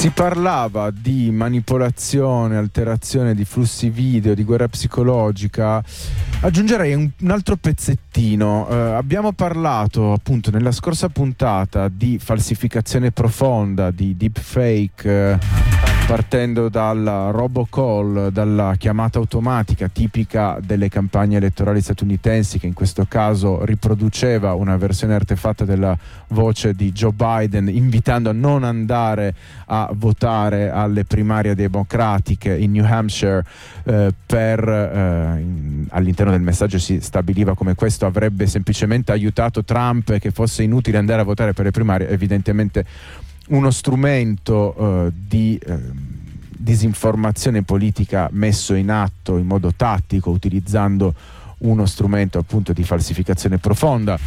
Si parlava di manipolazione, alterazione di flussi video, di guerra psicologica. Aggiungerei un, un altro pezzettino. Eh, abbiamo parlato appunto nella scorsa puntata di falsificazione profonda, di deepfake. Eh, partendo dal robocall, dalla chiamata automatica tipica delle campagne elettorali statunitensi, che in questo caso riproduceva una versione artefatta della voce di Joe Biden, invitando a non andare a votare alle primarie democratiche in New Hampshire, eh, per, eh, in, all'interno del messaggio si stabiliva come questo avrebbe semplicemente aiutato Trump e che fosse inutile andare a votare per le primarie, evidentemente uno strumento uh, di uh, disinformazione politica messo in atto in modo tattico utilizzando uno strumento appunto di falsificazione profonda.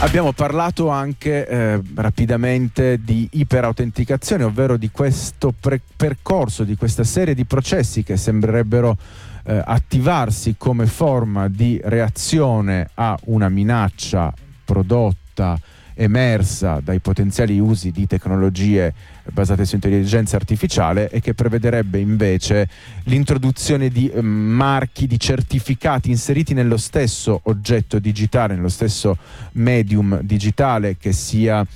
Abbiamo parlato anche eh, rapidamente di iperautenticazione, ovvero di questo pre- percorso, di questa serie di processi che sembrerebbero eh, attivarsi come forma di reazione a una minaccia prodotta emersa dai potenziali usi di tecnologie basate su intelligenza artificiale e che prevederebbe invece l'introduzione di eh, marchi, di certificati inseriti nello stesso oggetto digitale, nello stesso medium digitale che sia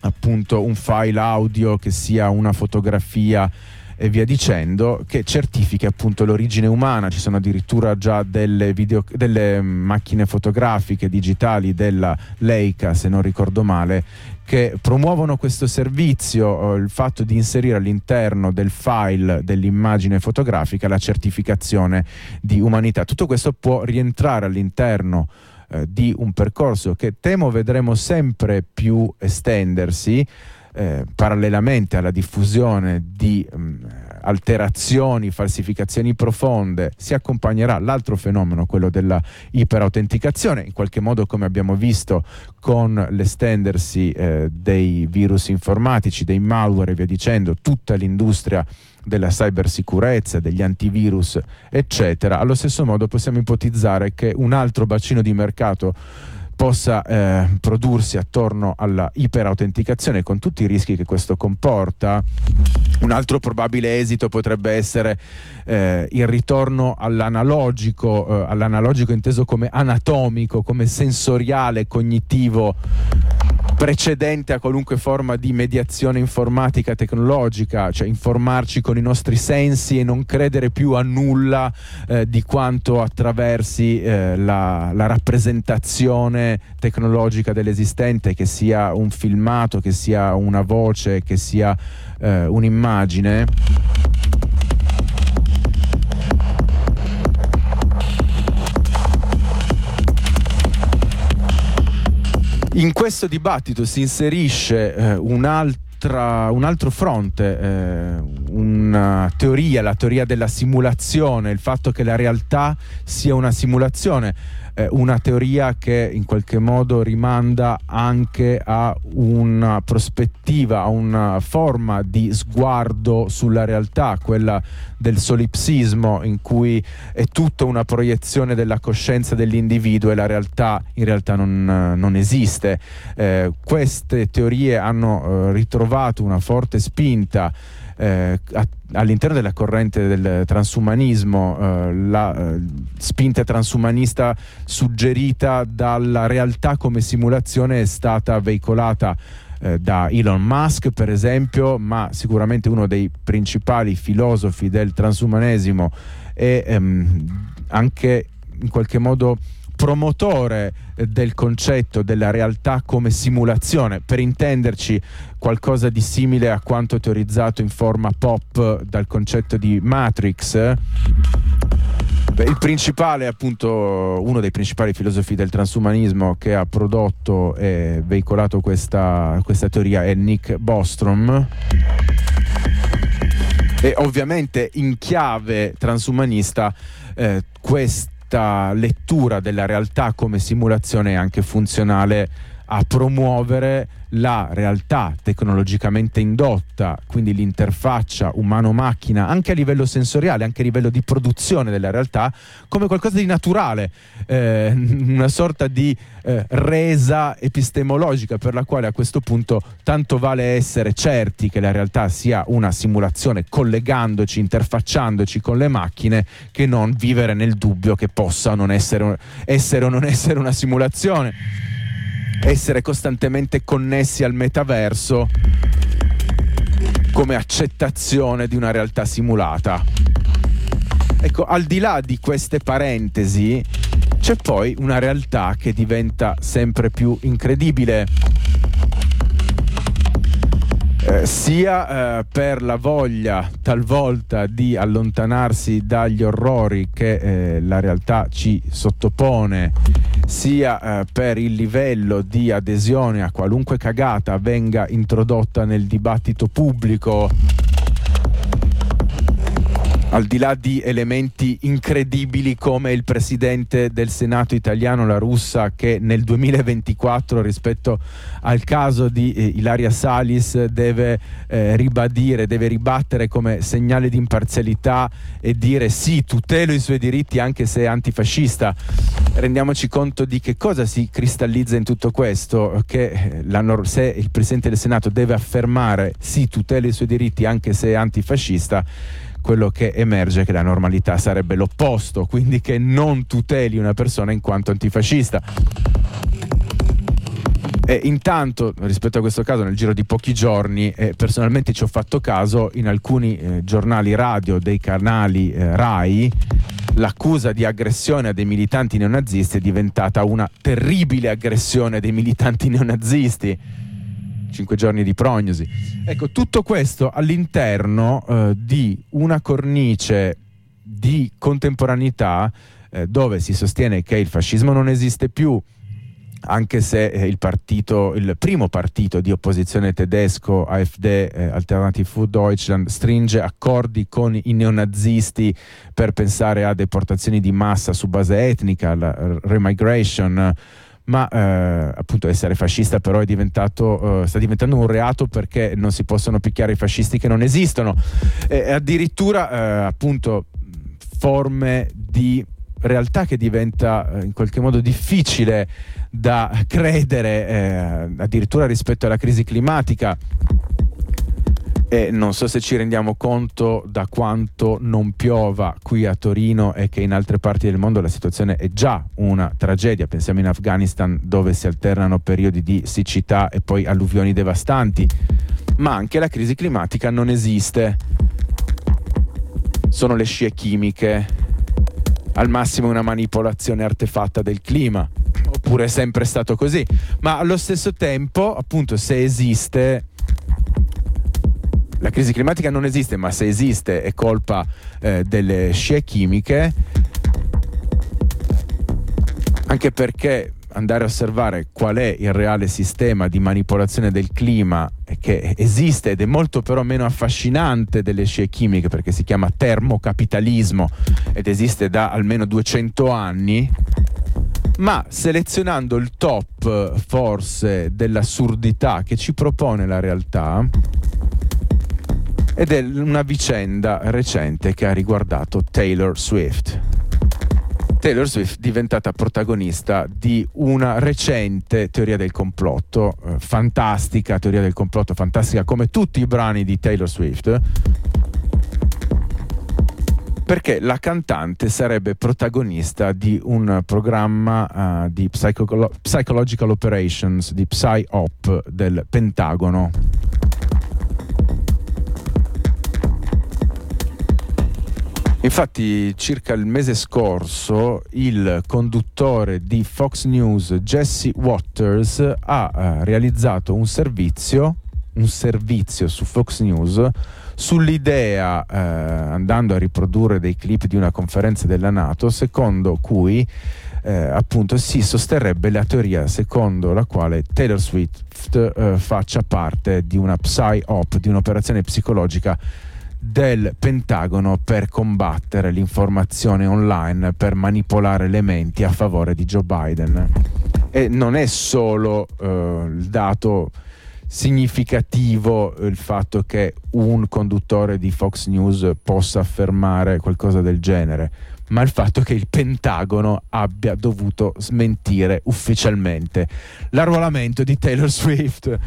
appunto un file audio, che sia una fotografia e via dicendo, che certifichi appunto l'origine umana. Ci sono addirittura già delle, video, delle macchine fotografiche digitali della Leica, se non ricordo male, che promuovono questo servizio, eh, il fatto di inserire all'interno del file dell'immagine fotografica la certificazione di umanità. Tutto questo può rientrare all'interno eh, di un percorso che temo vedremo sempre più estendersi eh, parallelamente alla diffusione di mh, mm, alterazioni, falsificazioni profonde, si accompagnerà l'altro fenomeno, quello della iperautenticazione, in qualche modo come abbiamo visto con l'estendersi eh, dei virus informatici, dei malware e via dicendo, tutta l'industria della cybersicurezza, degli antivirus, eccetera. Allo stesso modo possiamo ipotizzare che un altro bacino di mercato possa eh, prodursi attorno alla iperautenticazione con tutti i rischi che questo comporta. Un altro probabile esito potrebbe essere eh, il ritorno all'analogico, eh, all'analogico inteso come anatomico, come sensoriale, cognitivo precedente a qualunque forma di mediazione informatica tecnologica, cioè informarci con i nostri sensi e non credere più a nulla eh, di quanto attraversi eh, la, la, rappresentazione tecnologica dell'esistente, che sia un filmato, che sia una voce, che sia eh, un'immagine. In questo dibattito si inserisce eh, un, altra, un, altro fronte, eh, una teoria, la teoria della simulazione, il fatto che la realtà sia una simulazione eh, una teoria che in qualche modo rimanda anche a una prospettiva, a una forma di sguardo sulla realtà, quella del solipsismo in cui è tutta una proiezione della coscienza dell'individuo e la realtà in realtà non, non esiste. Eh, queste teorie hanno eh, ritrovato una forte spinta eh, all'interno della corrente del transumanismo, eh, la eh, spinta transumanista suggerita dalla realtà come simulazione è stata veicolata eh, da Elon Musk per esempio, ma sicuramente uno dei principali filosofi del transumanesimo e ehm, anche in qualche modo promotore eh, del concetto della realtà come simulazione, per intenderci qualcosa di simile a quanto teorizzato in forma pop dal concetto di Matrix. Beh, il principale, appunto, uno dei principali filosofi del transumanismo che ha prodotto e veicolato questa, questa teoria è Nick Bostrom. E ovviamente in chiave transumanista eh, questa lettura della realtà come simulazione anche funzionale a promuovere la realtà tecnologicamente indotta, quindi l'interfaccia umano-macchina, anche a livello sensoriale, anche a livello di produzione della realtà, come qualcosa di naturale, eh, una sorta di eh, resa epistemologica per la quale a questo punto tanto vale essere certi che la realtà sia una simulazione collegandoci, interfacciandoci con le macchine, che non vivere nel dubbio che possa non essere, essere o non essere una simulazione essere costantemente connessi al metaverso come accettazione di una realtà simulata. Ecco, al di là di queste parentesi, c'è poi una realtà che diventa sempre più incredibile eh, sia eh, per la voglia talvolta di allontanarsi dagli orrori che eh, la realtà ci sottopone, sia eh, per il livello di adesione a qualunque cagata venga introdotta nel dibattito pubblico al di là di elementi incredibili come il presidente del Senato italiano, la russa, che nel 2024 rispetto al caso di eh, Ilaria Salis deve eh, ribadire, deve ribattere come segnale di imparzialità e dire sì, tutelo i suoi diritti anche se è antifascista. Rendiamoci conto di che cosa si cristallizza in tutto questo, che eh, la, se il presidente del Senato deve affermare sì, tutelo i suoi diritti anche se è antifascista, quello che emerge è che la normalità sarebbe l'opposto, quindi che non tuteli una persona in quanto antifascista. E intanto, rispetto a questo caso, nel giro di pochi giorni, eh, personalmente ci ho fatto caso in alcuni eh, giornali radio dei canali eh, RAI, l'accusa di aggressione a dei militanti neonazisti è diventata una terribile aggressione dei militanti neonazisti 5 giorni di prognosi. Ecco, tutto questo all'interno eh, di una cornice di contemporaneità eh, dove si sostiene che il fascismo non esiste più, anche se eh, il, partito, il primo partito di opposizione tedesco, AfD, eh, Alternative für Deutschland, stringe accordi con i neonazisti per pensare a deportazioni di massa su base etnica, la remigration ma eh, appunto essere fascista però eh, sta diventando un reato perché non si possono picchiare i fascisti che non esistono. E addirittura eh, appunto forme di realtà che diventa eh, in qualche modo difficile da credere eh, addirittura rispetto alla crisi climatica e non so se ci rendiamo conto da quanto non piova qui a Torino e che in altre parti del mondo la situazione è già una tragedia. Pensiamo in Afghanistan dove si alternano periodi di siccità e poi alluvioni devastanti, ma anche la crisi climatica non esiste. Sono le scie chimiche, al massimo una manipolazione artefatta del clima, oppure è sempre stato così, ma allo stesso tempo, appunto, se esiste la crisi climatica non esiste, ma se esiste è colpa eh, delle scie chimiche, anche perché andare a osservare qual è il reale sistema di manipolazione del clima che esiste ed è molto però meno affascinante delle scie chimiche perché si chiama termocapitalismo ed esiste da almeno 200 anni. Ma selezionando il top forse dell'assurdità che ci propone la realtà ed è una vicenda recente che ha riguardato Taylor Swift. Taylor Swift diventata protagonista di una recente teoria del complotto, eh, fantastica teoria del complotto, fantastica come tutti i brani di Taylor Swift, perché la cantante sarebbe protagonista di un programma uh, di psycho- Psychological Operations, di PSY-OP del Pentagono Infatti, circa il mese scorso, il conduttore di Fox News, Jesse Waters, ha eh, realizzato un servizio, un servizio su Fox News sull'idea, eh, andando a riprodurre dei clip di una conferenza della Nato, secondo cui eh, appunto si sosterrebbe la teoria secondo la quale Taylor Swift eh, faccia parte di una psy-op, di un'operazione psicologica del Pentagono per combattere l'informazione online, per manipolare le menti a favore di Joe Biden. E non è solo uh, il dato significativo il fatto che un conduttore di Fox News possa affermare qualcosa del genere, ma il fatto che il Pentagono abbia dovuto smentire ufficialmente l'arruolamento di Taylor Swift.